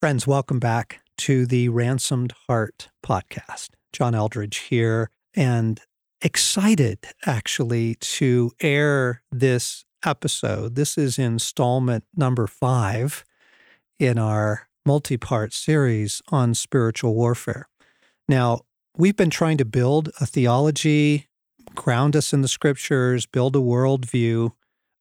Friends, welcome back to the Ransomed Heart podcast. John Eldredge here, and excited actually to air this episode. This is installment number five in our multi part series on spiritual warfare. Now, we've been trying to build a theology, ground us in the scriptures, build a worldview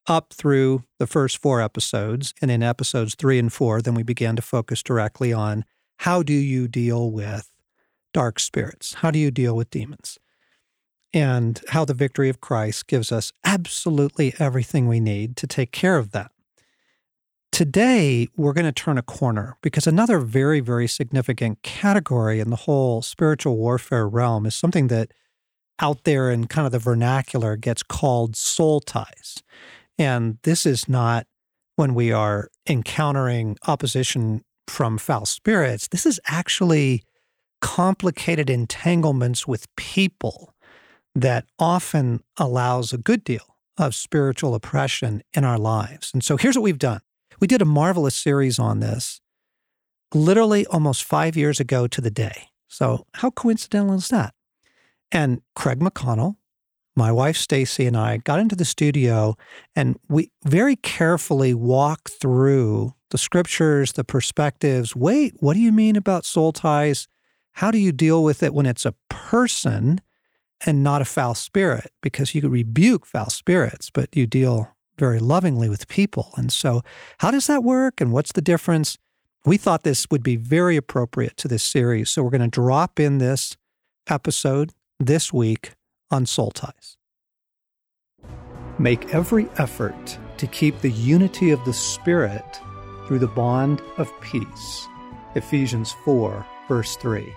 up through the first four episodes. And in episodes three and four, then we began to focus directly on how do you deal with dark spirits? How do you deal with demons? And how the victory of Christ gives us absolutely everything we need to take care of that. Today, we're going to turn a corner because another very, very significant category in the whole spiritual warfare realm is something that out there in kind of the vernacular gets called soul ties. And this is not when we are encountering opposition from foul spirits. This is actually complicated entanglements with people that often allows a good deal of spiritual oppression in our lives. And so here's what we've done. We did a marvelous series on this literally almost five years ago to the day. So how coincidental is that? And Craig McConnell my wife Stasi and I got into the studio and we very carefully walked through the scriptures, the perspectives. Wait, what do you mean about soul ties? How do you deal with it when it's a person and not a foul spirit? Because you could rebuke foul spirits, but you deal very lovingly with people. And so, how does that work and what's the difference? We thought this would be very appropriate to this series. So, we're going to drop in this episode this week on soul ties. Make every effort to keep the unity of the Spirit through the bond of peace. Ephesians 4, verse 3.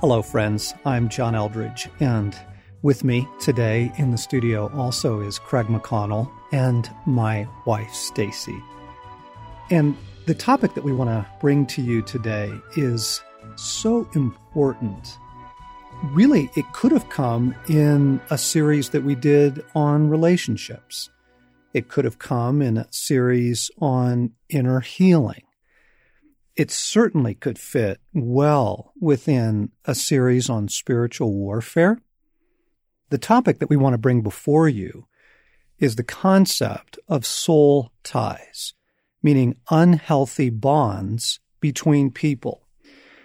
Hello, friends. I'm John Eldredge, and with me today in the studio also is Craig McConnell and my wife, Stasi. And the topic that we want to bring to you today is so important really, it could have come in a series that we did on relationships. It could have come in a series on inner healing. It certainly could fit well within a series on spiritual warfare. The topic that we want to bring before you is the concept of soul ties, meaning unhealthy bonds between people.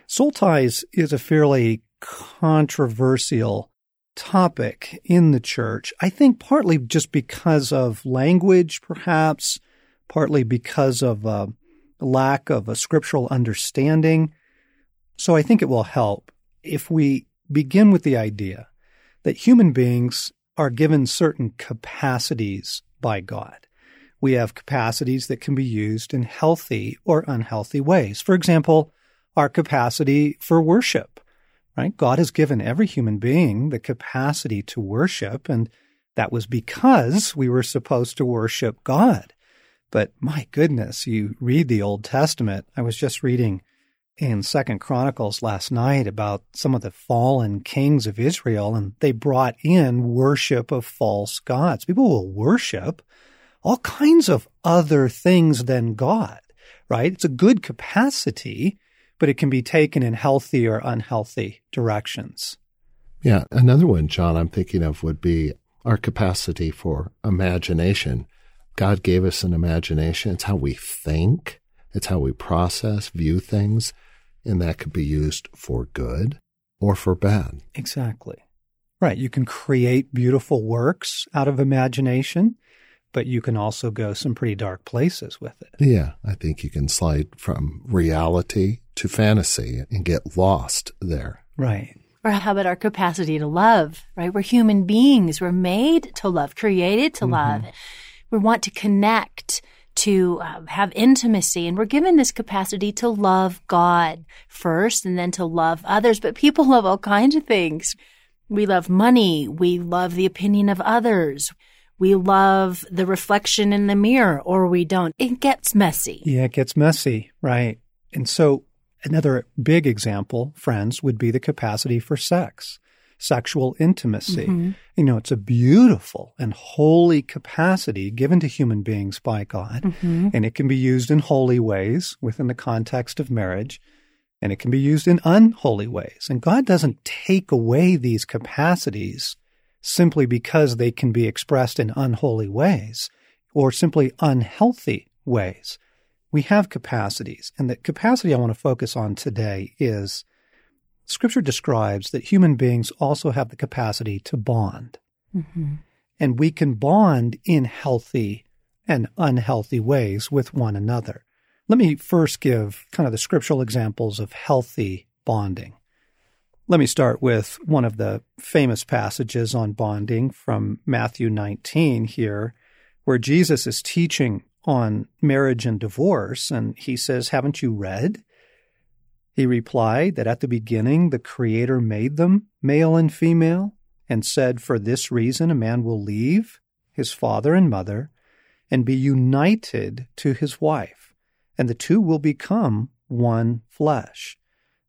Soul ties is a fairly controversial topic in the church. I think partly just because of language, perhaps, partly because of a uh, lack of a scriptural understanding. So I think it will help if we begin with the idea that human beings are given certain capacities by God. We have capacities that can be used in healthy or unhealthy ways. For example, our capacity for worship right? God has given every human being the capacity to worship, and that was because we were supposed to worship God. But my goodness, you read the Old Testament. I was just reading in Second Chronicles last night about some of the fallen kings of Israel, and they brought in worship of false gods. People will worship all kinds of other things than God, right? It's a good capacity but it can be taken in healthy or unhealthy directions. Yeah. Another one, John, I'm thinking of would be our capacity for imagination. God gave us an imagination. It's how we think, it's how we process, view things, and that could be used for good or for bad. Exactly. Right. You can create beautiful works out of imagination but you can also go some pretty dark places with it. Yeah, I think you can slide from reality to fantasy and get lost there. Right. Or how about our capacity to love, right? We're human beings. We're made to love, created to mm-hmm. love. We want to connect, to uh, have intimacy. And we're given this capacity to love God first and then to love others. But people love all kinds of things. We love money. We love the opinion of others we love the reflection in the mirror or we don't. It gets messy. Yeah, it gets messy, right? And so another big example, friends, would be the capacity for sex. sexual intimacy. Mm-hmm. You know, it's a beautiful and holy capacity given to human beings by God, mm-hmm. and it can be used in holy ways within the context of marriage, and it can be used in unholy ways. And God doesn't take away these capacities simply because they can be expressed in unholy ways or simply unhealthy ways. We have capacities, and the capacity I want to focus on today is Scripture describes that human beings also have the capacity to bond. Mm-hmm. And we can bond in healthy and unhealthy ways with one another. Let me first give kind of the scriptural examples of healthy bonding. Let me start with one of the famous passages on bonding from Matthew 19 here, where Jesus is teaching on marriage and divorce. And he says, Haven't you read? He replied that at the beginning the Creator made them male and female, and said, For this reason a man will leave his father and mother and be united to his wife, and the two will become one flesh.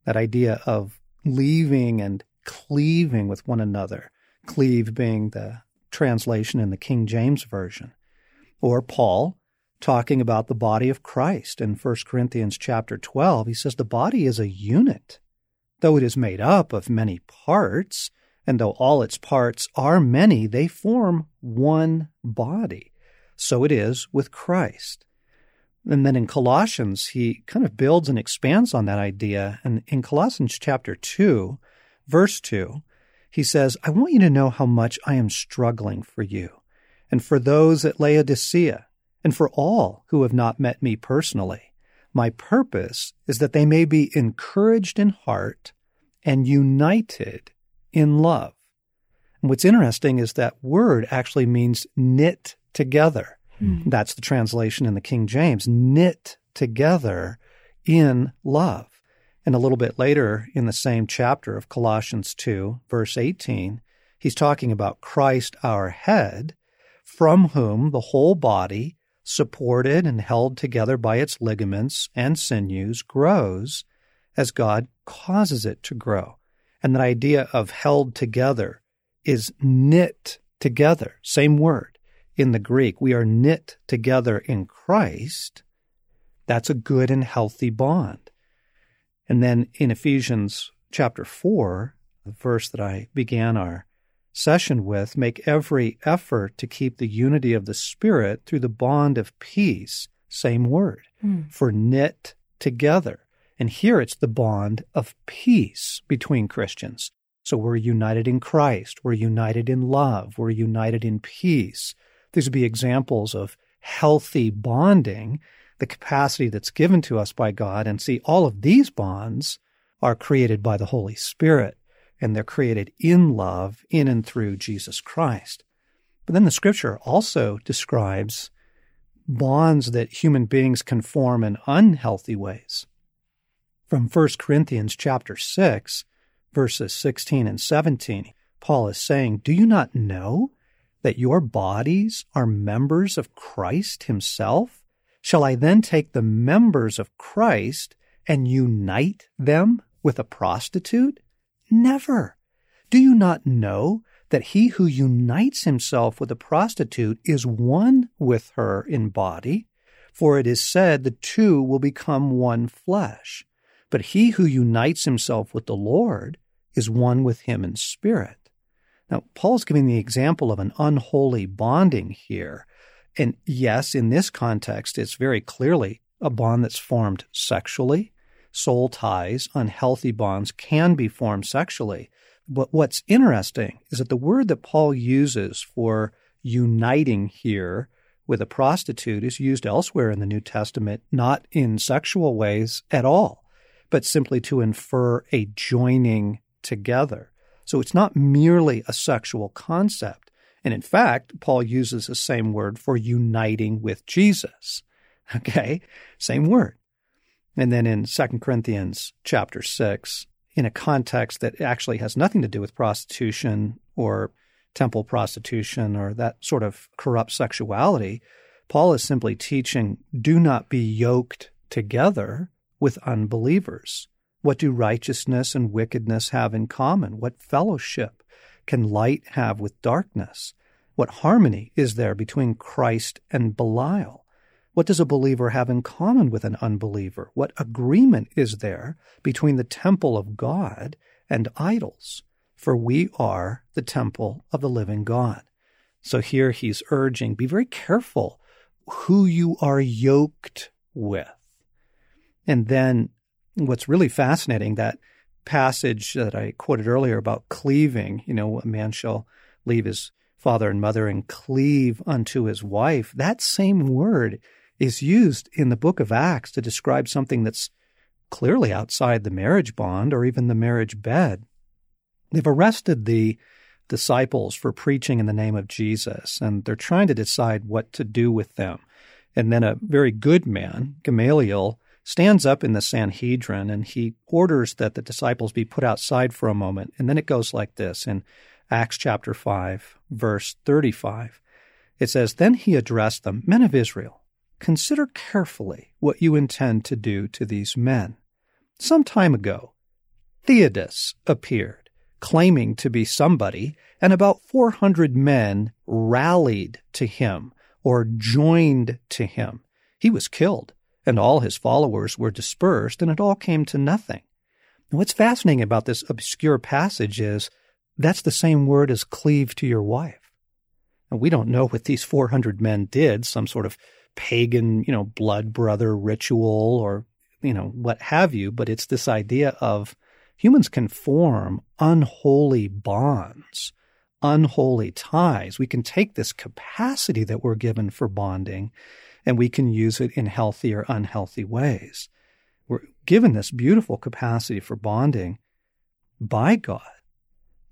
That idea of leaving and cleaving with one another, cleave being the translation in the King James Version. Or Paul talking about the body of Christ in 1 Corinthians chapter 12. He says the body is a unit, though it is made up of many parts, and though all its parts are many, they form one body. So it is with Christ. And then in Colossians, he kind of builds and expands on that idea. And in Colossians chapter 2, verse 2, he says, I want you to know how much I am struggling for you and for those at Laodicea and for all who have not met me personally. My purpose is that they may be encouraged in heart and united in love. And what's interesting is that word actually means knit together. Mm. That's the translation in the King James, knit together in love. And a little bit later in the same chapter of Colossians 2, verse 18, he's talking about Christ our head, from whom the whole body, supported and held together by its ligaments and sinews, grows as God causes it to grow. And that idea of held together is knit together, same word in the Greek. We are knit together in Christ. That's a good and healthy bond. And then in Ephesians chapter 4, the verse that I began our session with make every effort to keep the unity of the Spirit through the bond of peace. Same word mm. for knit together. And here it's the bond of peace between Christians. So we're united in Christ. We're united in love. We're united in peace. These would be examples of healthy bonding, the capacity that's given to us by God. And see, all of these bonds are created by the Holy Spirit and they're created in love in and through Jesus Christ. But then the scripture also describes bonds that human beings can form in unhealthy ways. From 1 Corinthians chapter 6, verses 16 and 17, Paul is saying, Do you not know that your bodies are members of Christ himself? Shall I then take the members of Christ and unite them with a prostitute? Never. Do you not know that he who unites himself with a prostitute is one with her in body? For it is said, the two will become one flesh. But he who unites himself with the Lord is one with him in spirit. Now, Paul's giving the example of an unholy bonding here. And yes, in this context, it's very clearly a bond that's formed sexually soul ties, unhealthy bonds can be formed sexually. But what's interesting is that the word that Paul uses for uniting here with a prostitute is used elsewhere in the New Testament, not in sexual ways at all, but simply to infer a joining together. So it's not merely a sexual concept. And in fact, Paul uses the same word for uniting with Jesus. Okay? Same word. And then in 2 Corinthians chapter 6, in a context that actually has nothing to do with prostitution or temple prostitution or that sort of corrupt sexuality, Paul is simply teaching do not be yoked together with unbelievers. What do righteousness and wickedness have in common? What fellowship can light have with darkness? What harmony is there between Christ and Belial? What does a believer have in common with an unbeliever? What agreement is there between the temple of God and idols? For we are the temple of the living God. So here he's urging be very careful who you are yoked with. And then what's really fascinating, that passage that I quoted earlier about cleaving, you know, a man shall leave his father and mother and cleave unto his wife. That same word is used in the book of Acts to describe something that's clearly outside the marriage bond or even the marriage bed. They've arrested the disciples for preaching in the name of Jesus, and they're trying to decide what to do with them. And then a very good man, Gamaliel, stands up in the Sanhedrin and he orders that the disciples be put outside for a moment. And then it goes like this in Acts chapter 5, verse 35. It says, Then he addressed them, Men of Israel, consider carefully what you intend to do to these men. Some time ago, Theudas appeared claiming to be somebody, and about 400 men rallied to him or joined to him. He was killed, and all his followers were dispersed, and it all came to nothing. And what's fascinating about this obscure passage is that's the same word as cleave to your wife. And we don't know what these 400 men did, some sort of pagan, you know, blood brother ritual or, you know, what have you, but it's this idea of humans can form unholy bonds, unholy ties. We can take this capacity that we're given for bonding and we can use it in healthy or unhealthy ways. We're given this beautiful capacity for bonding by God,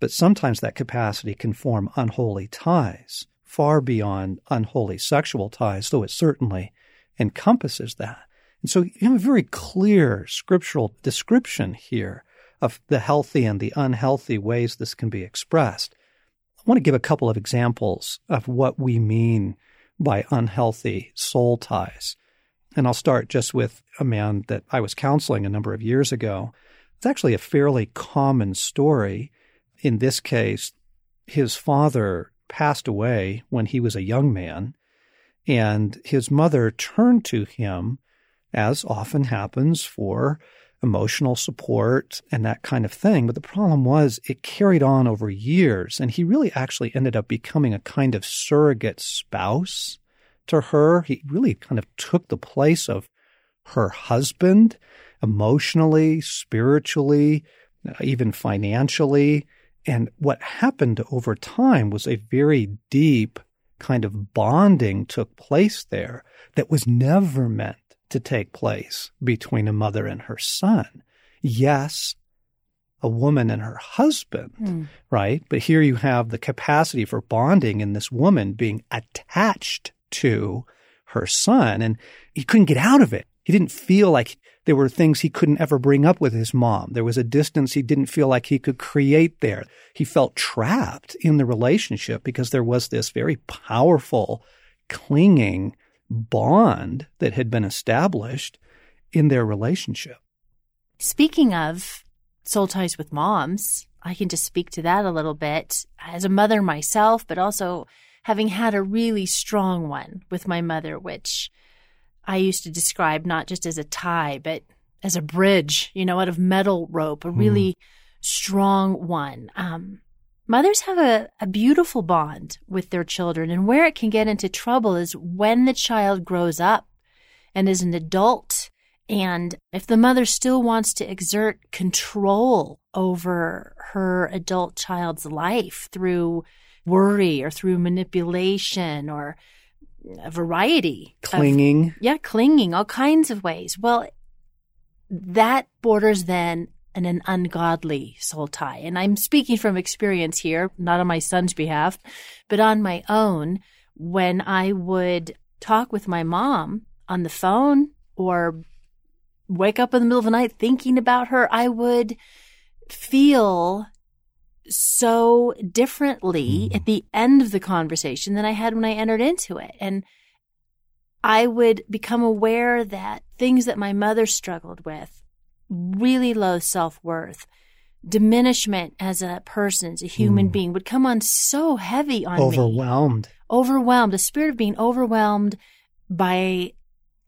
but sometimes that capacity can form unholy ties far beyond unholy sexual ties, though it certainly encompasses that. And so you have a very clear scriptural description here of the healthy and the unhealthy ways this can be expressed. I want to give a couple of examples of what we mean by unhealthy soul ties. And I'll start just with a man that I was counseling a number of years ago. It's actually a fairly common story. In this case, his father passed away when he was a young man, and his mother turned to him, as often happens, for emotional support and that kind of thing. But the problem was it carried on over years, and he really actually ended up becoming a kind of surrogate spouse to her. He really kind of took the place of her husband emotionally, spiritually, uh, even financially. And what happened over time was a very deep kind of bonding took place there that was never meant to take place between a mother and her son. Yes, a woman and her husband, mm. right? But here you have the capacity for bonding in this woman being attached to her son, and he couldn't get out of it. He didn't feel like there were things he couldn't ever bring up with his mom. There was a distance he didn't feel like he could create there. He felt trapped in the relationship because there was this very powerful, clinging bond that had been established in their relationship. Speaking of soul ties with moms, I can just speak to that a little bit as a mother myself, but also having had a really strong one with my mother, which I used to describe not just as a tie, but as a bridge, you know, out of metal rope, a really mm. strong one. Um, Mothers have a, a beautiful bond with their children, and where it can get into trouble is when the child grows up and is an adult. And if the mother still wants to exert control over her adult child's life through worry or through manipulation or a variety clinging. Of, yeah, clinging, all kinds of ways. Well, that borders then and an ungodly soul tie. And I'm speaking from experience here, not on my son's behalf, but on my own. When I would talk with my mom on the phone or wake up in the middle of the night thinking about her, I would feel so differently mm. at the end of the conversation than I had when I entered into it. And I would become aware that things that my mother struggled with really low self worth, diminishment as a person, as a human Mm. being would come on so heavy on me. Overwhelmed. Overwhelmed, a spirit of being overwhelmed by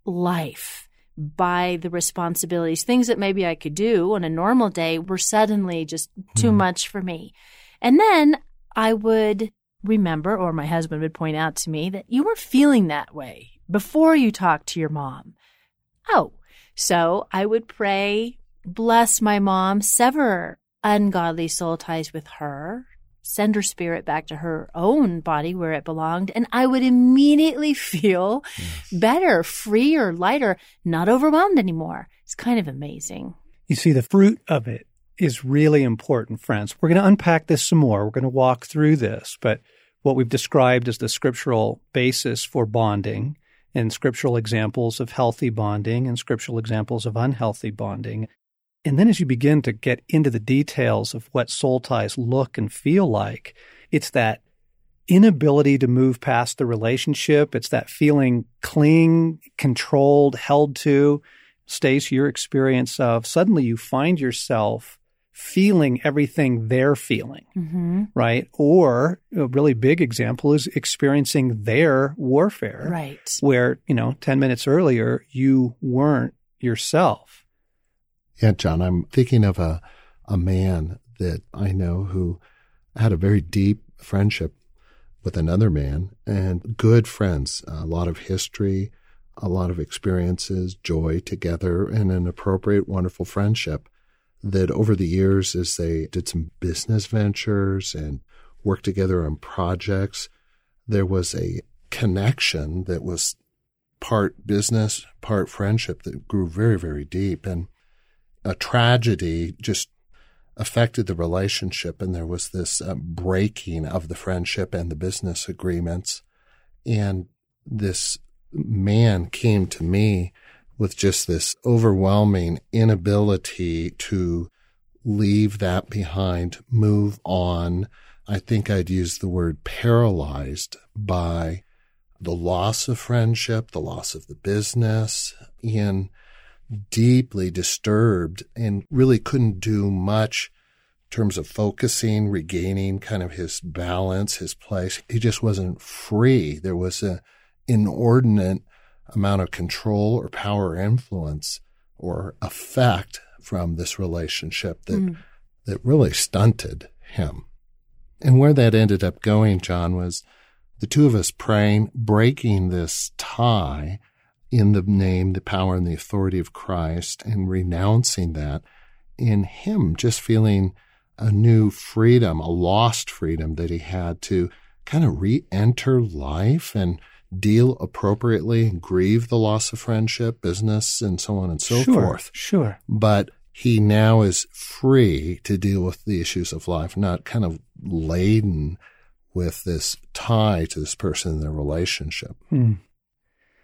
life, by the responsibilities, things that maybe I could do on a normal day were suddenly just too Mm. much for me. And then I would remember, or my husband would point out to me, that you were feeling that way before you talked to your mom. Oh, so I would pray, bless my mom, sever ungodly soul ties with her, send her spirit back to her own body where it belonged, and I would immediately feel better, freer, lighter, not overwhelmed anymore. It's kind of amazing. You see, the fruit of it is really important, friends. We're going to unpack this some more. We're going to walk through this, but what we've described as the scriptural basis for bonding and scriptural examples of healthy bonding and scriptural examples of unhealthy bonding. And then as you begin to get into the details of what soul ties look and feel like, it's that inability to move past the relationship. It's that feeling cling, controlled, held to. Stace, your experience of suddenly you find yourself feeling everything they're feeling, Mm-hmm. right? Or a really big example is experiencing their warfare, Right. where, you know, 10 minutes earlier, you weren't yourself. Yeah, John, I'm thinking of a, a man that I know who had a very deep friendship with another man and good friends, a lot of history, a lot of experiences, joy together, and an appropriate, wonderful friendship that over the years, as they did some business ventures and worked together on projects, there was a connection that was part business, part friendship that grew very, very deep. And a tragedy just affected the relationship, and there was this uh, breaking of the friendship and the business agreements. And this man came to me with just this overwhelming inability to leave that behind, move on. I think I'd use the word paralyzed by the loss of friendship, the loss of the business, and deeply disturbed and really couldn't do much in terms of focusing, regaining kind of his balance, his place. He just wasn't free. There was an inordinate amount of control or power or influence or effect from this relationship that, Mm. that really stunted him. And where that ended up going, John, was the two of us praying, breaking this tie in the name, the power, and the authority of Christ, and renouncing that, in him just feeling a new freedom, a lost freedom that he had to kind of re enter life and deal appropriately, grieve the loss of friendship, business, and so on and so sure, forth. Sure. But he now is free to deal with the issues of life, not kind of laden with this tie to this person in their relationship. Hmm.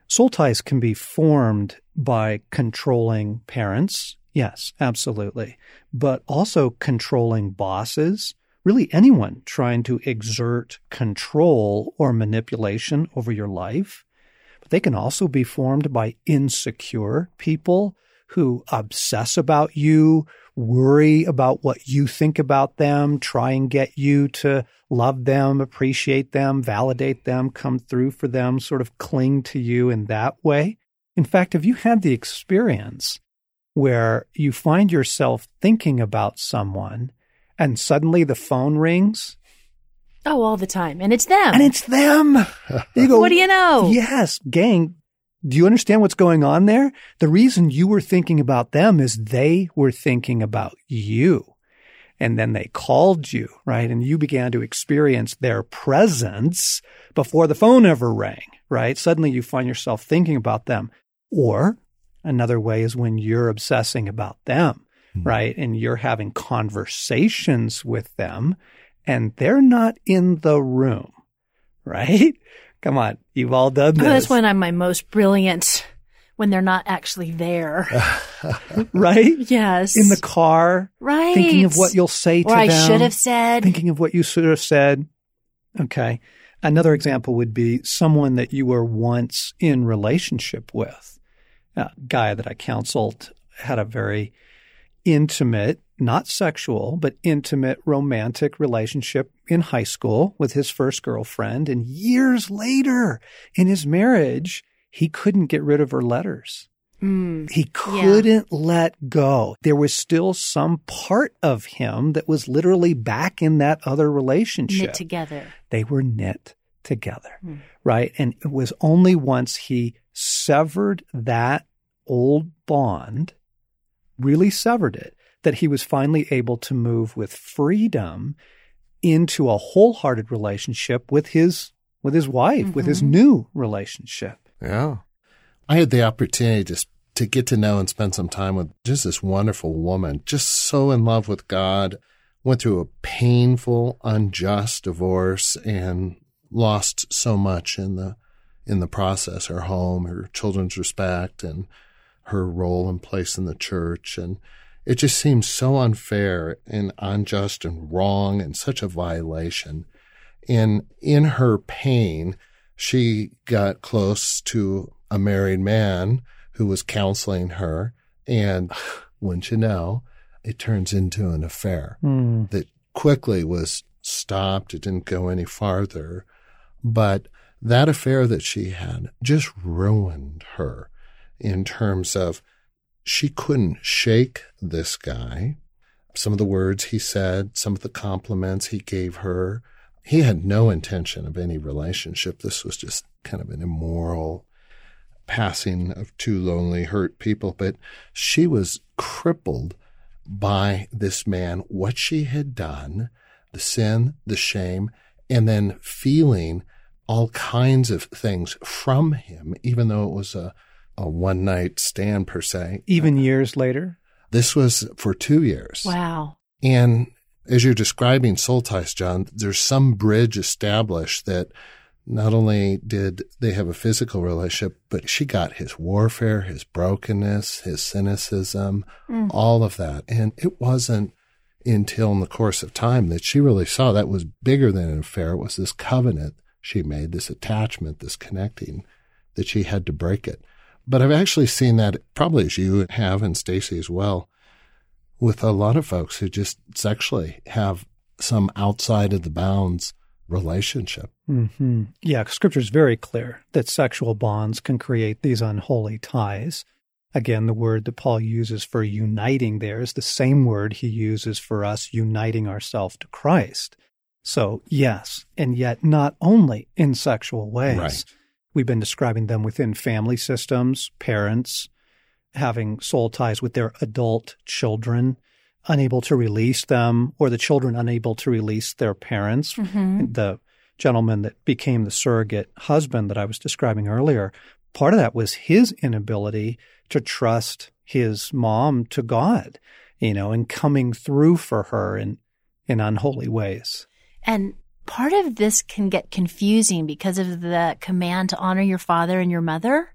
Soul ties can be formed by controlling parents. Yes, absolutely. But also controlling bosses, really anyone trying to exert control or manipulation over your life. But they can also be formed by insecure people who obsess about you, worry about what you think about them, try and get you to love them, appreciate them, validate them, come through for them, sort of cling to you in that way. In fact, have you had the experience where you find yourself thinking about someone and suddenly the phone rings Oh, all the time. And it's them. and it's them? You go, what do you know? Yes, gang. Do you understand what's going on there? The reason you were thinking about them is they were thinking about you. And then they called you, right? And you began to experience their presence before the phone ever rang, right? Suddenly you find yourself thinking about them. Or another way is when you're obsessing about them, Mm-hmm. right? And you're having conversations with them and they're not in the room, right? Come on, you've all done this. Oh, that's when I'm my most brilliant, when they're not actually there. right? yes. In the car, right. thinking of what you'll say to them. or I them. should have said. Thinking of what you should have said. Okay. Another example would be someone that you were once in relationship with. A guy that I counseled had a very intimate, not sexual, but intimate romantic relationship in high school with his first girlfriend. And years later in his marriage, he couldn't get rid of her letters. Mm. He couldn't let go. There was still some part of him that was literally back in that other relationship. Knit together. They were knit together, Mm. right? And it was only once he severed that old bond, really severed it, that he was finally able to move with freedom into a wholehearted relationship with his with his wife, with his Mhm. new relationship. Yeah. I had the opportunity to to get to know and spend some time with just this wonderful woman, just so in love with God, went through a painful, unjust divorce and lost so much in the in the process, her home, her children's respect and her role and place in the church and it just seems so unfair and unjust and wrong and such a violation. And in her pain, she got close to a married man who was counseling her. And wouldn't you know, it turns into an affair Mm. that quickly was stopped. It didn't go any farther. But that affair that she had just ruined her in terms of she couldn't shake this guy. Some of the words he said, some of the compliments he gave her. He had no intention of any relationship. This was just kind of an immoral passing of two lonely, hurt people. But she was crippled by this man, what she had done, the sin, the shame, and then feeling all kinds of things from him, even though it was a, a one night stand per se. Even years later. This was for two years. Wow. And as you're describing soul ties, John, there's some bridge established that not only did they have a physical relationship, but she got his warfare, his brokenness, his cynicism, Mm. all of that. And it wasn't until in the course of time that she really saw that was bigger than an affair. It was this covenant she made, this attachment, this connecting that she had to break it. But I've actually seen that probably as you have and Stasi as well with a lot of folks who just sexually have some outside of the bounds relationship. hmm Yeah, scripture is very clear that sexual bonds can create these unholy ties. Again, the word that Paul uses for uniting there is the same word he uses for us uniting ourselves to Christ. So, yes, and yet not only in sexual ways. Right. We've been describing them within family systems, parents having soul ties with their adult children, unable to release them, or the children unable to release their parents Mhm. the gentleman that became the surrogate husband that I was describing earlier, part of that was his inability to trust his mom to God, you know, and coming through for her in, in unholy ways. And part of this can get confusing because of the command to honor your father and your mother.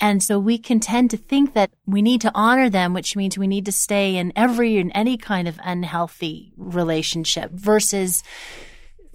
And so we can tend to think that we need to honor them, which means we need to stay in every and any kind of unhealthy relationship versus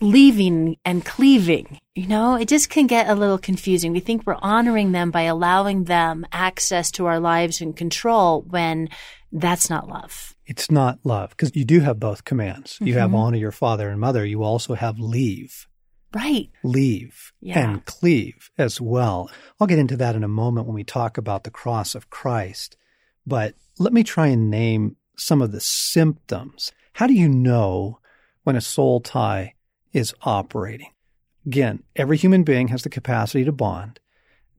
leaving and cleaving. You know, it just can get a little confusing. We think we're honoring them by allowing them access to our lives and control when that's not love. It's not love because you do have both commands. You have Mhm. honor your father and mother. You also have leave. Right. leave Yeah. and cleave as well. I'll get into that in a moment when we talk about the cross of Christ. But let me try and name some of the symptoms. How do you know when a soul tie is operating? Again, every human being has the capacity to bond,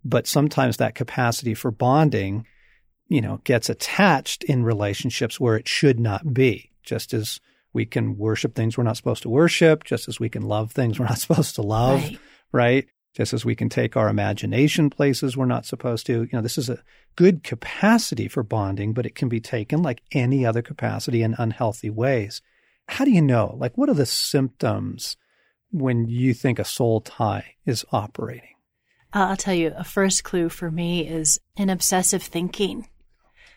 but sometimes that capacity for bonding, you know, gets attached in relationships where it should not be, just as we can worship things we're not supposed to worship, just as we can love things we're not supposed to love, Right. right? Just as we can take our imagination places we're not supposed to. You know, this is a good capacity for bonding, but it can be taken like any other capacity in unhealthy ways. How do you know? Like, what are the symptoms when you think a soul tie is operating? Uh, I'll tell you, a first clue for me is an obsessive thinking.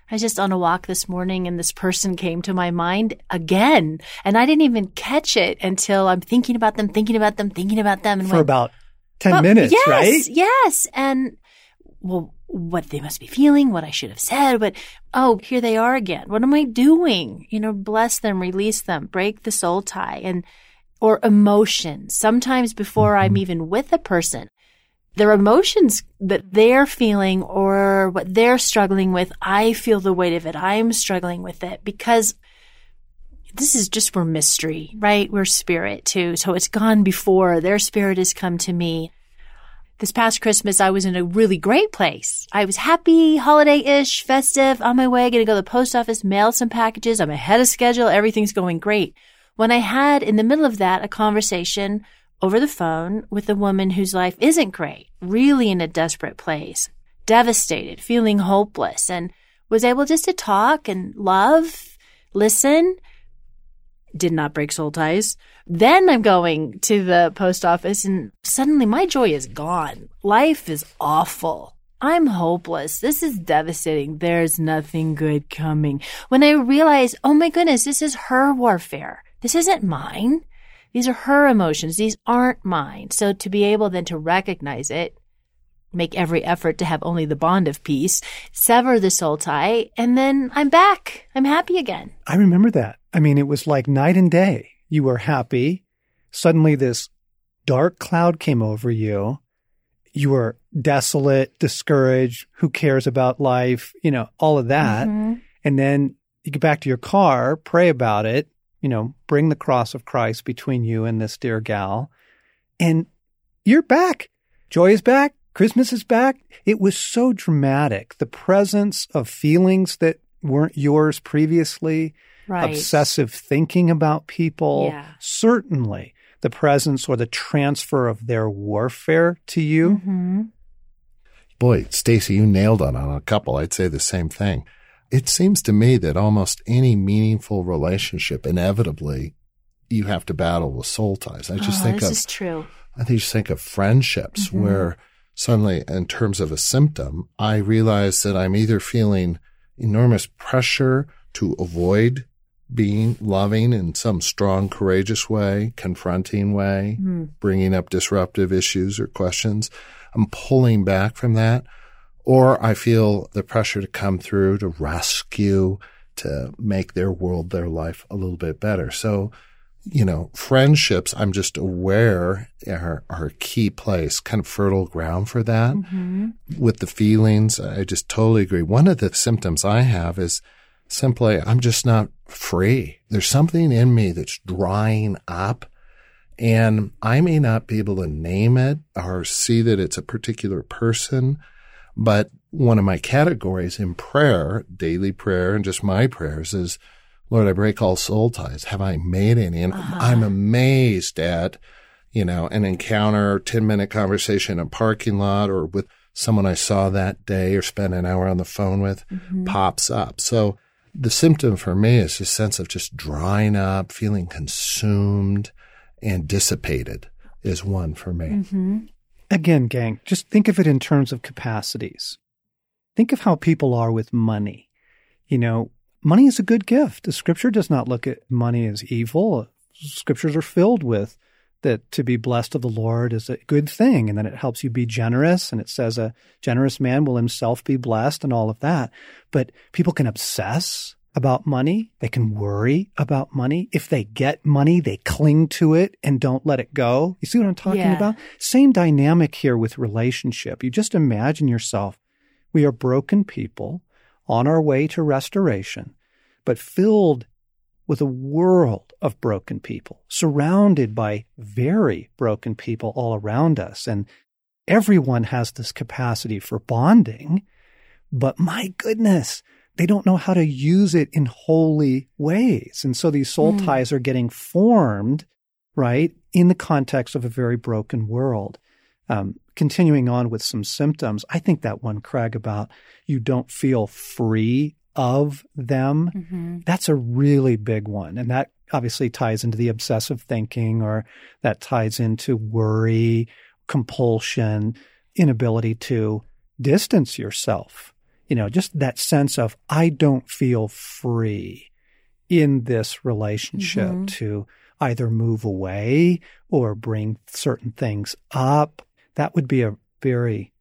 I was just on a walk this morning and this person came to my mind again. And I didn't even catch it until I'm thinking about them, thinking about them, thinking about them. And For went, about 10 "But minutes, yes, right? Yes. And well, what they must be feeling, what I should have said, but oh, here they are again. What am I doing? You know, bless them, release them, break the soul tie and or emotions. Sometimes before mm-hmm. I'm even with a person, their emotions that they're feeling or what they're struggling with, I feel the weight of it. I'm struggling with it because this is just we're mystery, right? We're spirit too. So it's gone before their spirit has come to me. This past Christmas, I was in a really great place. I was happy, holiday-ish, festive, on my way, gonna go to the post office, mail some packages. I'm ahead of schedule. Everything's going great. When I had in the middle of that a conversation over the phone with a woman whose life isn't great, really in a desperate place, devastated, feeling hopeless, and was able just to talk and love, listen, did not break soul ties. Then I'm going to the post office and suddenly my joy is gone. Life is awful. I'm hopeless. This is devastating. There's nothing good coming. When I realize, oh my goodness, this is her warfare. This isn't mine. These are her emotions. These aren't mine. So to be able then to recognize it, make every effort to have only the bond of peace, sever the soul tie, and then I'm back. I'm happy again. I remember that. I mean, it was like night and day. You were happy. Suddenly this dark cloud came over you. You were desolate, discouraged. Who cares about life? You know, all of that. Mm-hmm. And then you get back to your car, pray about it, you know, bring the cross of Christ between you and this dear gal, and you're back. Joy is back. Christmas is back. It was so dramatic. The presence of feelings that weren't yours previously, right. obsessive thinking about people, yeah. certainly the presence or the transfer of their warfare to you. Mm-hmm. Boy, Stasi, you nailed it on a couple. I'd say the same thing. It seems to me that almost any meaningful relationship, inevitably, you have to battle with soul ties. I just oh, think this of, is true. I think just think of friendships mm-hmm. where suddenly, in terms of a symptom, I realize that I'm either feeling enormous pressure to avoid being loving in some strong, courageous way, confronting way, mm. bringing up disruptive issues or questions. I'm pulling back from that or I feel the pressure to come through, to rescue, to make their world, their life a little bit better. So, you know, friendships, I'm just aware are, are a key place, kind of fertile ground for that. Mm-hmm. With the feelings, I just totally agree. One of the symptoms I have is simply, I'm just not free. There's something in me that's drying up. And I may not be able to name it or see that it's a particular person, but one of my categories in prayer, daily prayer and just my prayers is, Lord, I break all soul ties. Have I made any? And uh-huh. I'm amazed at, you know, an encounter, 10 minute conversation in a parking lot or with someone I saw that day or spent an hour on the phone with mm-hmm. pops up. So the symptom for me is a sense of just drying up, feeling consumed and dissipated is one for me. Mm-hmm. Again, gang, just think of it in terms of capacities. Think of how people are with money. You know, money is a good gift. The scripture does not look at money as evil. Scriptures are filled with that to be blessed of the Lord is a good thing. And then it helps you be generous. And it says a generous man will himself be blessed and all of that. But people can obsess about money. They can worry about money. If they get money, they cling to it and don't let it go. You see what I'm talking yeah. about? Same dynamic here with relationship. You just imagine yourself. We are broken people on our way to restoration, but filled with a world of broken people, surrounded by very broken people all around us. And everyone has this capacity for bonding. But my goodness, they don't know how to use it in holy ways. And so these soul mm. ties are getting formed, right, in the context of a very broken world. Um, continuing on with some symptoms, I think that one, Craig, about you don't feel free of them, mm-hmm. that's a really big one. And that obviously ties into the obsessive thinking or that ties into worry, compulsion, inability to distance yourself you know, just that sense of I don't feel free in this relationship mm-hmm. to either move away or bring certain things up. That would be a very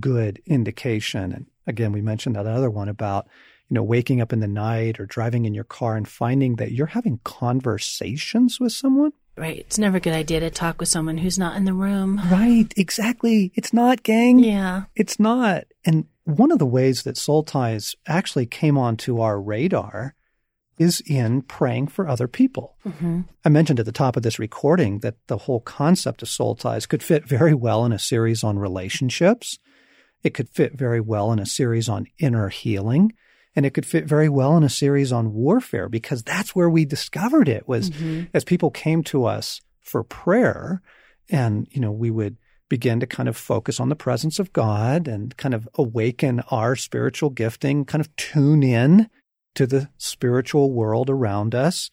good indication. And again, we mentioned that other one about, you know, waking up in the night or driving in your car and finding that you're having conversations with someone. Right. It's never a good idea to talk with someone who's not in the room. Right. Exactly. It's not, gang. Yeah. It's not. And one of the ways that soul ties actually came onto our radar is in praying for other people. Mm-hmm. I mentioned at the top of this recording that the whole concept of soul ties could fit very well in a series on relationships. It could fit very well in a series on inner healing. And it could fit very well in a series on warfare because that's where we discovered it was mm-hmm. as people came to us for prayer and, you know, we would begin to kind of focus on the presence of God and kind of awaken our spiritual gifting, kind of tune in to the spiritual world around us.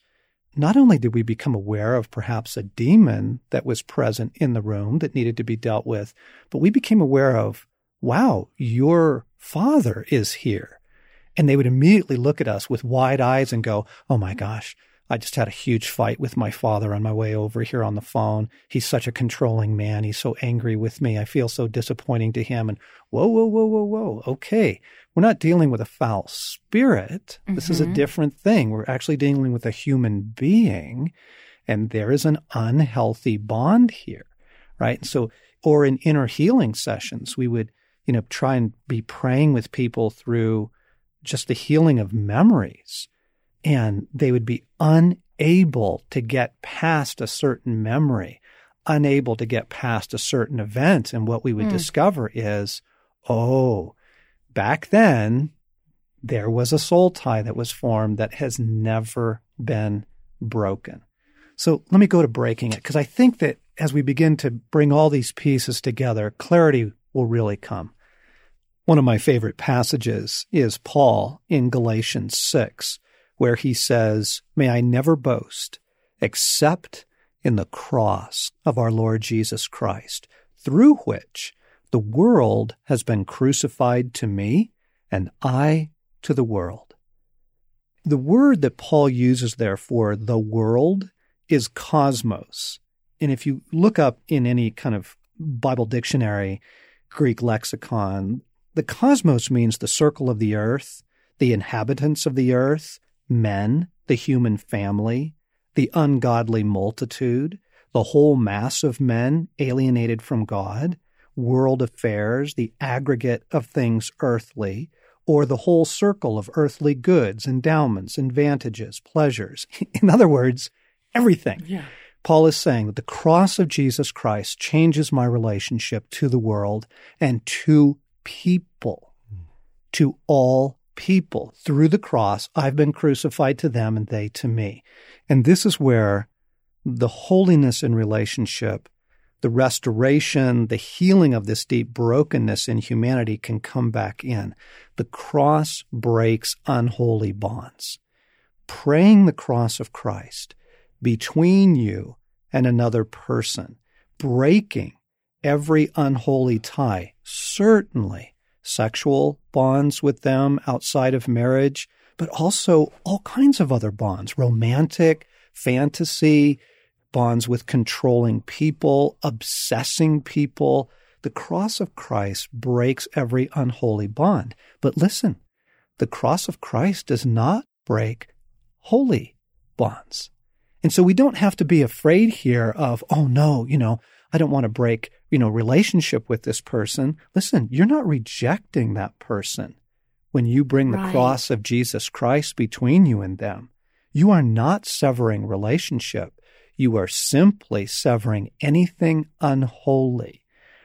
Not only did we become aware of perhaps a demon that was present in the room that needed to be dealt with, but we became aware of, wow, your father is here. And they would immediately look at us with wide eyes and go, oh my gosh, I just had a huge fight with my father on my way over here on the phone. He's such a controlling man. He's so angry with me. I feel so disappointing to him. And whoa, whoa, whoa, whoa, whoa. Okay. We're not dealing with a foul spirit. This mm-hmm. is a mm-hmm. different thing. We're actually dealing with a human being. And there is an unhealthy bond here, right? So, or in inner healing sessions, we would, you know, try and be praying with people through just the healing of memories and they would be unable to get past a certain memory, unable to get past a certain event. And what we would mm. discover is, oh, back then, there was a soul tie that was formed that has never been broken. So let me go to breaking it because I think that as we begin to bring all these pieces together, clarity will really come. One of my favorite passages is Paul in Galatians 6, where he says, May I never boast except in the cross of our Lord Jesus Christ, through which the world has been crucified to me and I to the world. The word that Paul uses there for the world is cosmos. And if you look up in any kind of Bible dictionary, Greek lexicon, the cosmos means the circle of the earth, the inhabitants of the earth, men, the human family, the ungodly multitude, the whole mass of men alienated from God, world affairs, the aggregate of things earthly, or the whole circle of earthly goods, endowments, advantages, pleasures. In other words, everything. Yeah. Paul is saying that the cross of Jesus Christ changes my relationship to the world and to people, to all people through the cross. I've been crucified to them and they to me. And this is where the holiness in relationship, the restoration, the healing of this deep brokenness in humanity can come back in. The cross breaks unholy bonds. Praying the cross of Christ between you and another person, breaking every unholy tie, certainly sexual bonds with them outside of marriage, but also all kinds of other bonds, romantic, fantasy, bonds with controlling people, obsessing people. The cross of Christ breaks every unholy bond. But listen, the cross of Christ does not break holy bonds. And so we don't have to be afraid here of, oh no, you know, I don't want to break, you know, relationship with this person. Listen, you're not rejecting that person when you bring the right. cross of Jesus Christ between you and them. You are not severing relationship. You are simply severing anything unholy.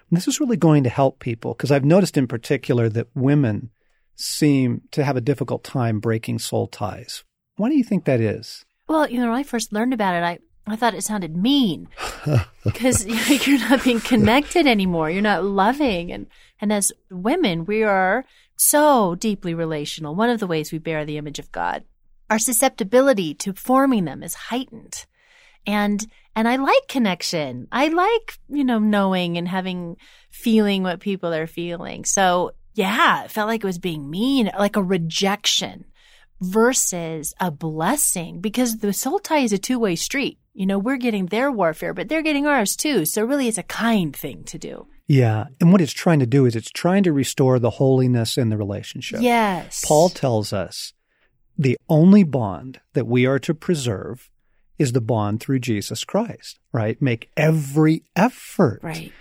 And this is really going to help people because I've noticed in particular that women seem to have a difficult time breaking soul ties. Why do you think that is? Well, you know, when I first learned about it, I I thought it sounded mean because you're not being connected anymore. You're not loving. And, and as women, we are so deeply relational. One of the ways we bear the image of God, our susceptibility to forming them is heightened. And, and I like connection. I like, you know, knowing and having, feeling what people are feeling. So yeah, it felt like it was being mean, like a rejection versus a blessing because the soul tie is a two way street. You know, we're getting their warfare, but they're getting ours too. So really it's a kind thing to do. Yeah. And what it's trying to do is it's trying to restore the holiness in the relationship. Yes. Paul tells us the only bond that we are to preserve is the bond through Jesus Christ, right? Make every effort. Right.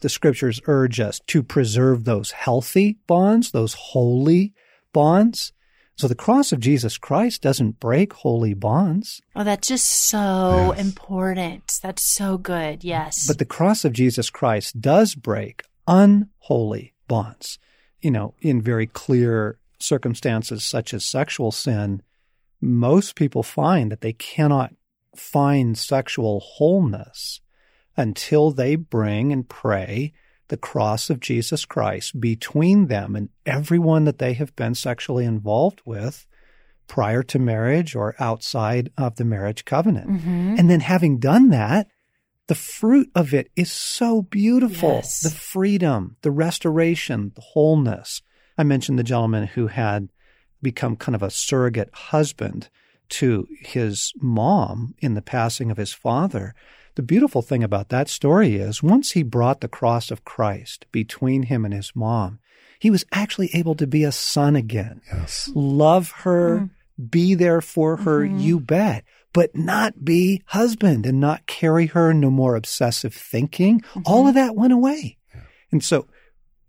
The scriptures urge us to preserve those healthy bonds, those holy bonds. So the cross of Jesus Christ doesn't break holy bonds. Oh, that's just so Yes. important. That's so good. Yes. But the cross of Jesus Christ does break unholy bonds. You know, in very clear circumstances such as sexual sin, most people find that they cannot find sexual wholeness until they bring and pray the cross of Jesus Christ between them and everyone that they have been sexually involved with prior to marriage or outside of the marriage covenant. Mhm. And then having done that, the fruit of it is so beautiful. Yes. The freedom, the restoration, the wholeness. I mentioned the gentleman who had become kind of a surrogate husband to his mom in the passing of his father. The beautiful thing about that story is once he brought the cross of Christ between him and his mom, he was actually able to be a son again Yes. love her, mm. be there for her, mm-hmm. you bet, but not be husband and not carry her, no more obsessive thinking. Mm-hmm. All of that went away. And so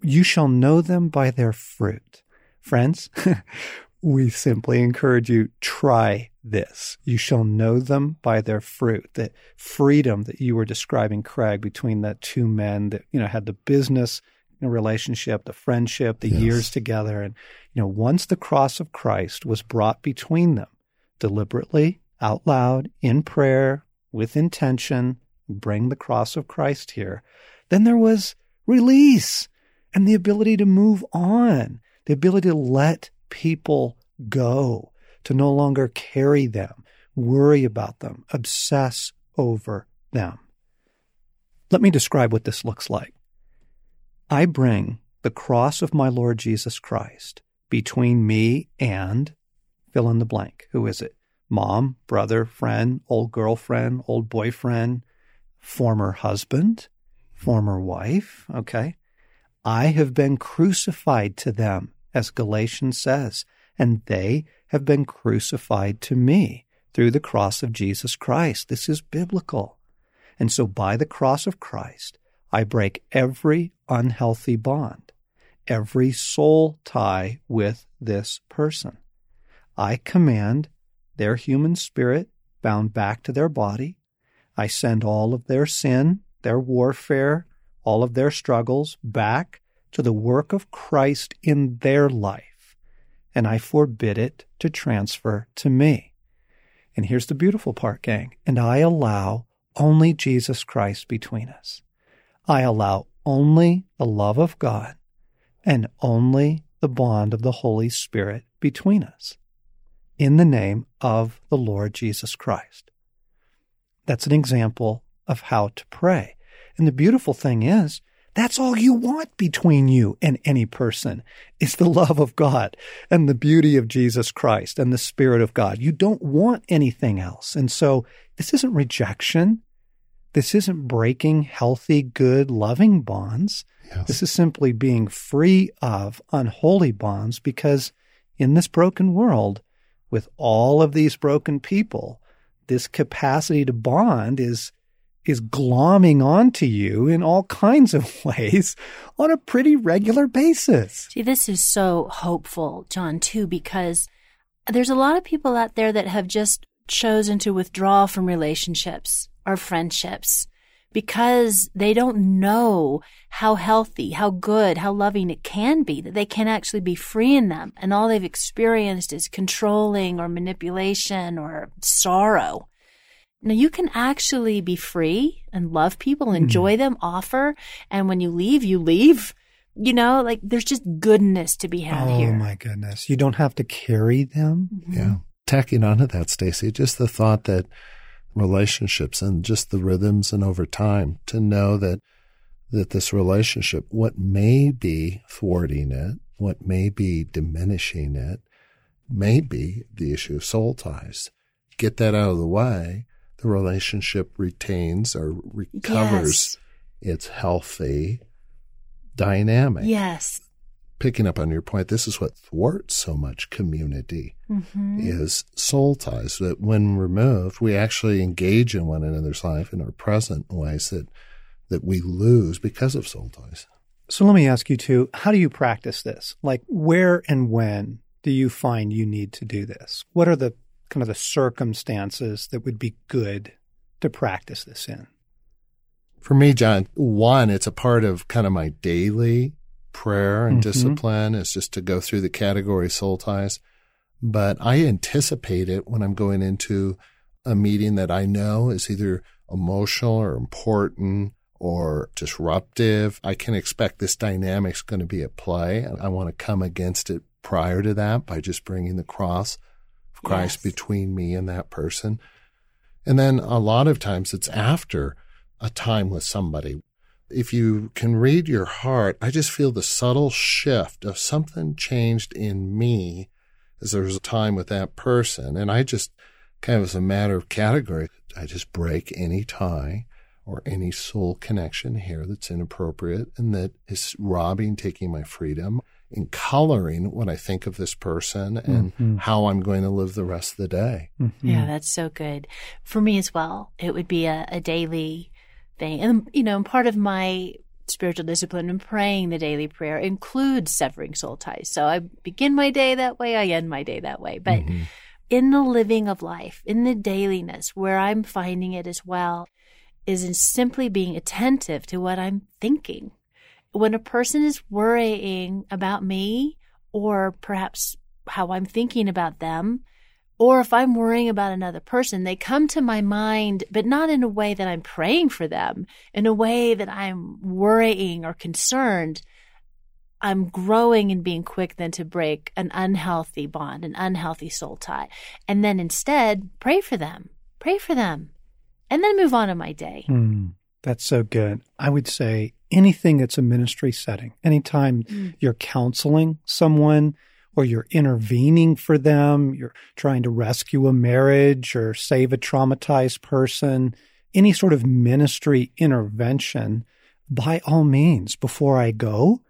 you shall know them by their fruit. Friends, we simply encourage you, try this. You shall know them by their fruit. That freedom that you were describing, Craig, between the two men that, you know, had the business you know, relationship, the friendship, the Yes. years together. And, you know, once the cross of Christ was brought between them, deliberately, out loud, in prayer, with intention, bring the cross of Christ here, then there was release and the ability to move on, the ability to let people go, to no longer carry them, worry about them, obsess over them. Let me describe what this looks like. I bring the cross of my Lord Jesus Christ between me and fill in the blank. Who is it? Mom, brother, friend, old girlfriend, old boyfriend, former husband, former wife. Okay. I have been crucified to them, as Galatians says, and they have been crucified to me through the cross of Jesus Christ. This is biblical. And so by the cross of Christ, I break every unhealthy bond, every soul tie with this person. I command their human spirit bound back to their body. I send all of their sin, their warfare, all of their struggles back to the work of Christ in their life, and I forbid it to transfer to me. And here's the beautiful part, gang. And I allow only Jesus Christ between us. I allow only the love of God and only the bond of the Holy Spirit between us in the name of the Lord Jesus Christ. That's an example of how to pray. And the beautiful thing is, that's all you want between you and any person is the love of God and the beauty of Jesus Christ and the Spirit of God. You don't want anything else. And so this isn't rejection. This isn't breaking healthy, good, loving bonds. Yes. This is simply being free of unholy bonds because in this broken world, with all of these broken people, this capacity to bond is is glomming onto you in all kinds of ways on a pretty regular basis. See, this is so hopeful, John, too, because there's a lot of people out there that have just chosen to withdraw from relationships or friendships because they don't know how healthy, how good, how loving it can be, that they can actually be free in them. And all they've experienced is controlling or manipulation or sorrow. Now you can actually be free and love people, enjoy hmm. them, offer, and when you leave, you leave. You know, like there's just goodness to be had oh here. Oh my goodness. You don't have to carry them. Mm-hmm. Yeah. Tacking onto that, Stasi, just the thought that relationships and just the rhythms and over time to know that that this relationship, what may be thwarting it, what may be diminishing it, may be the issue of soul ties. Get that out of the way, the relationship retains or recovers Yes. its healthy dynamic. Yes. Picking up on your point, this is what thwarts so much community Mm-hmm. is soul ties that when removed, we actually engage in one another's life and are present in ways that, that we lose because of soul ties. So let me ask you too, how do you practice this? Like where and when do you find you need to do this? What are the kind of the circumstances that would be good to practice this in? For me, John, one, it's a part of kind of my daily prayer and Mhm. discipline is just to go through the category soul ties. But I anticipate it when I'm going into a meeting that I know is either emotional or important or disruptive. I can expect this dynamic's going to be at play. and I want to come against it prior to that by just bringing the cross of Christ Yes. between me and that person. And then a lot of times it's after a time with somebody. If you can read your heart, I just feel the subtle shift of something changed in me as there was a time with that person. And I just kind of as a matter of category, I just break any tie or any soul connection here that's inappropriate and that is robbing, taking my freedom and coloring what I think of this person and Mhm. how I'm going to live the rest of the day. Mm-hmm. Yeah, that's so good. For me as well, it would be a, a daily thing. And, you know, part of my spiritual discipline and praying the daily prayer includes severing soul ties. So I begin my day that way, I end my day that way. But Mhm. in the living of life, in the dailiness, where I'm finding it as well, is in simply being attentive to what I'm thinking. When a person is worrying about me, or perhaps how I'm thinking about them, or if I'm worrying about another person, they come to my mind, but not in a way that I'm praying for them, in a way that I'm worrying or concerned. I'm growing and being quick then to break an unhealthy bond, an unhealthy soul tie. And then instead, pray for them, pray for them, and then move on in my day. Mm, that's so good. I would say anything that's a ministry setting, anytime Mm. you're counseling someone or you're intervening for them, you're trying to rescue a marriage or save a traumatized person, any sort of ministry intervention, by all means, before I go,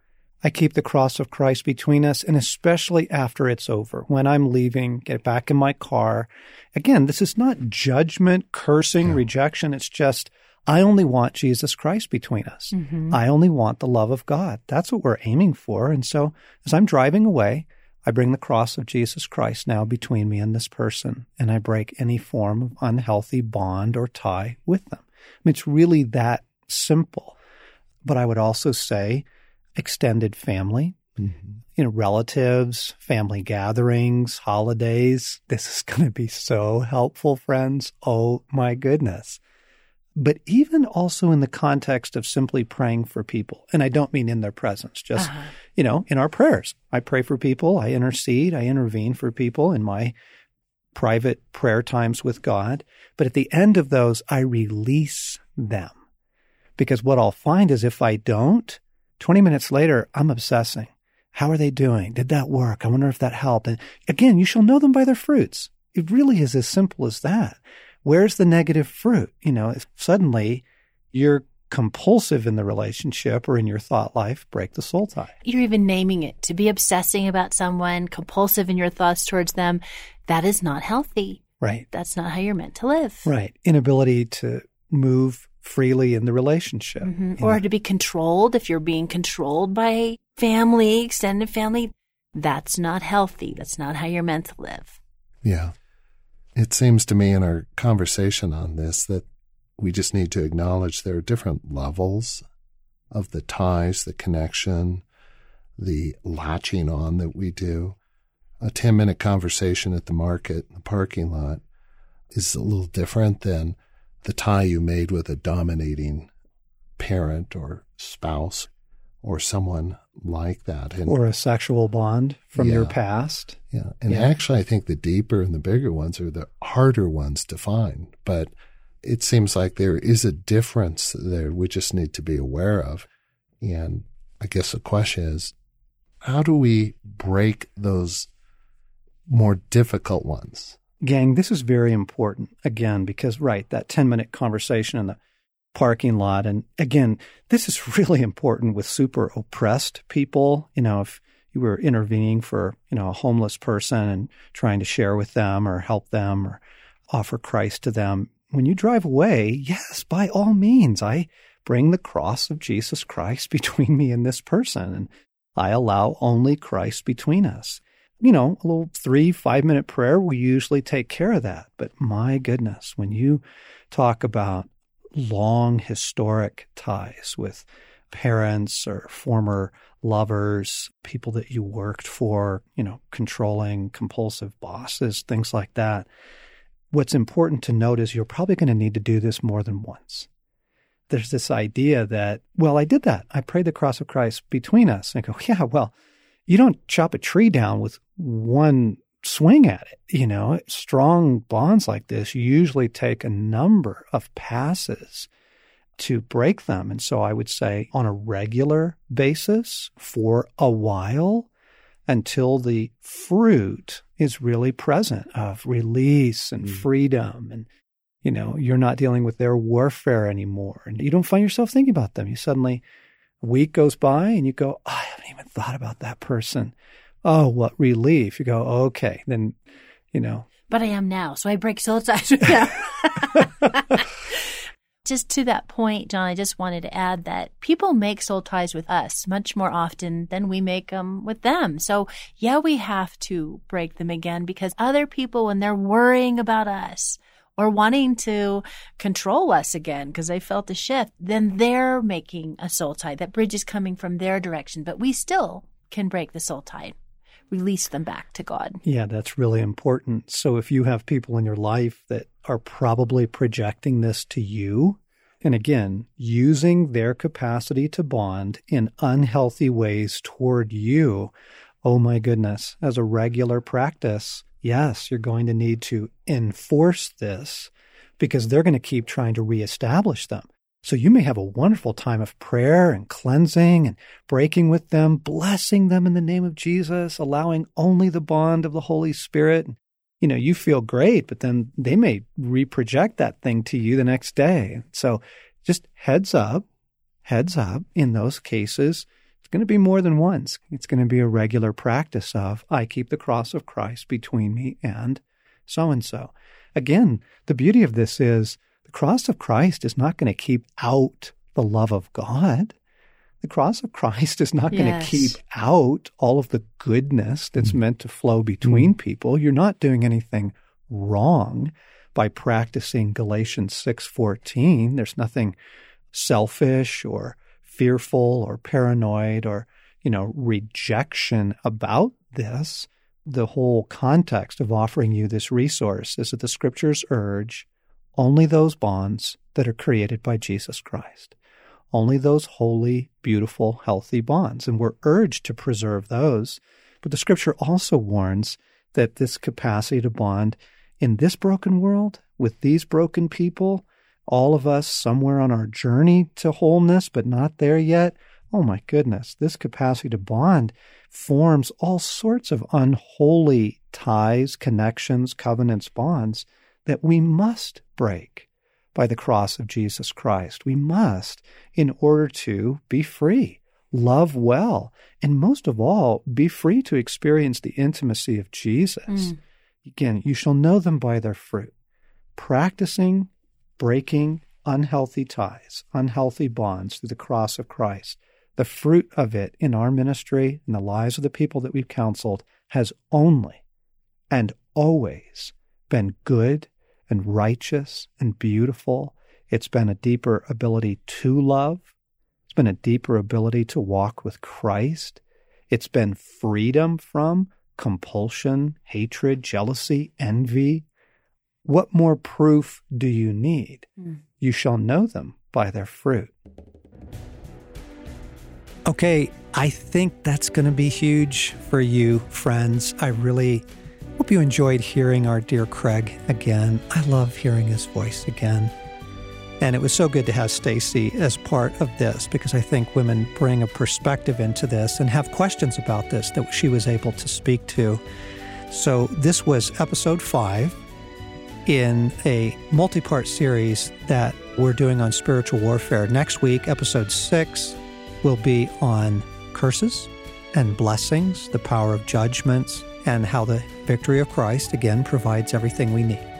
I keep the cross of Christ between us, and especially after it's over, when I'm leaving, get back in my car. Again, this is not judgment, cursing, rejection. It's just, I only want Jesus Christ between us. Mhm. I only want the love of God. That's what we're aiming for. And so as I'm driving away, I bring the cross of Jesus Christ now between me and this person, and I break any form of unhealthy bond or tie with them. I mean, it's really that simple. But I would also say extended family, Mhm. you know, relatives, family gatherings, holidays. This is going to be so helpful, friends. Oh my goodness. But even also in the context of simply praying for people, and I don't mean in their presence, just, Uh-huh. you know, in our prayers. I pray for people, I intercede, I intervene for people in my private prayer times with God. But at the end of those, I release them. Because what I'll find is if I don't, 20 minutes later, I'm obsessing. How are they doing? Did that work? I wonder if that helped. And again, you shall know them by their fruits. It really is as simple as that. Where's the negative fruit? You know, if suddenly you're compulsive in the relationship or in your thought life, break the soul tie. You're even naming it to be obsessing about someone, compulsive in your thoughts towards them. That is not healthy. Right. That's not how you're meant to live. Right. Inability to move freely in the relationship. Mhm. Or know. to be controlled if you're being controlled by family, extended family. That's not healthy. That's not how you're meant to live. Yeah. It seems to me in our conversation on this that we just need to acknowledge there are different levels of the ties, the connection, the latching on that we do. A 10 minute conversation at the market, the parking lot, is a little different than the tie you made with a dominating parent or spouse or someone like that. And or a sexual bond from your past. yeah. And Yeah. actually, I think the deeper and the bigger ones are the harder ones to find. But it seems like there is a difference there we just need to be aware of. And I guess the question is how do we break those more difficult ones? Gang, this is very important again because, right, that 10 minute conversation and the parking lot. And again, this is really important with super oppressed people. You know, if you were intervening for, you know, a homeless person and trying to share with them or help them or offer Christ to them, when you drive away, yes, by all means, I bring the cross of Jesus Christ between me and this person. And I allow only Christ between us. You know, a little three, five minute prayer will usually take care of that. But my goodness, when you talk about long historic ties with parents or former lovers, people that you worked for, you know, controlling, compulsive bosses, things like that. What's important to note is you're probably going to need to do this more than once there's this idea that, well, I did that. I prayed the cross of Christ between us. And I go, yeah, well, you don't chop a tree down with one swing at it. You know, strong bonds like this usually take a number of passes to break them. And so I would say on a regular basis for a while until the fruit is really present of release and mm. freedom and you know, you're not dealing with their warfare anymore. And you don't find yourself thinking about them. You suddenly, a week goes by and you go, oh, I haven't even thought about that person. Oh, what relief. You go, okay. Then, you know. But I am now. So I break soul ties with them. just to that point, John, I just wanted to add that people make soul ties with us much more often than we make them with them. So yeah, we have to break them again because other people, when they're worrying about us, or wanting to control us again because they felt a shift, then they're making a soul tie. That bridge is coming from their direction, but we still can break the soul tie, release them back to God. Yeah, that's really important. So if you have people in your life that are probably projecting this to you, and again, using their capacity to bond in unhealthy ways toward you, oh my goodness, as a regular practice, yes, you're going to need to enforce this because they're going to keep trying to reestablish them. So you may have a wonderful time of prayer and cleansing and breaking with them, blessing them in the name of Jesus, allowing only the bond of the Holy Spirit. You know, you feel great, but then they may reproject that thing to you the next day. So just heads up, heads up in those cases it's going to be more than once. It's going to be a regular practice of, I keep the cross of Christ between me and so and so. Again, the beauty of this is the cross of Christ is not going to keep out the love of God. The cross of Christ is not yes. going to keep out all of the goodness that's mm meant to flow between mm people. You're not doing anything wrong by practicing Galatians 6:14. There's nothing selfish or fearful or paranoid or, you know, rejection about this. The whole context of offering you this resource is that the scriptures urge only those bonds that are created by Jesus Christ, only those holy, beautiful, healthy bonds. And we're urged to preserve those. But the scripture also warns that this capacity to bond in this broken world with these broken people all of us somewhere on our journey to wholeness, but not there yet. Oh my goodness, this capacity to bond forms all sorts of unholy ties, connections, covenants, bonds that we must break by the cross of Jesus Christ. We must in order to be free, love well, and most of all, be free to experience the intimacy of Jesus. Mm. Again, you shall know them by their fruit. Practicing breaking unhealthy ties, unhealthy bonds through the cross of Christ. The fruit of it in our ministry and the lives of the people that we've counseled has only and always been good and righteous and beautiful. It's been a deeper ability to love. It's been a deeper ability to walk with Christ. It's been freedom from compulsion, hatred, jealousy, envy, what more proof do you need? Mm. You shall know them by their fruit. Okay, I think that's going to be huge for you, friends. I really Hope you enjoyed hearing our dear Craig again. I love hearing his voice again. And it was so good to have Stasi as part of this because I think women bring a perspective into this and have questions about this that she was able to speak to. So this was episode 5 in a multi-part series that we're doing on spiritual warfare. Next week, episode 6 will be on curses and blessings, the power of judgments and how the victory of Christ, again, provides everything we need.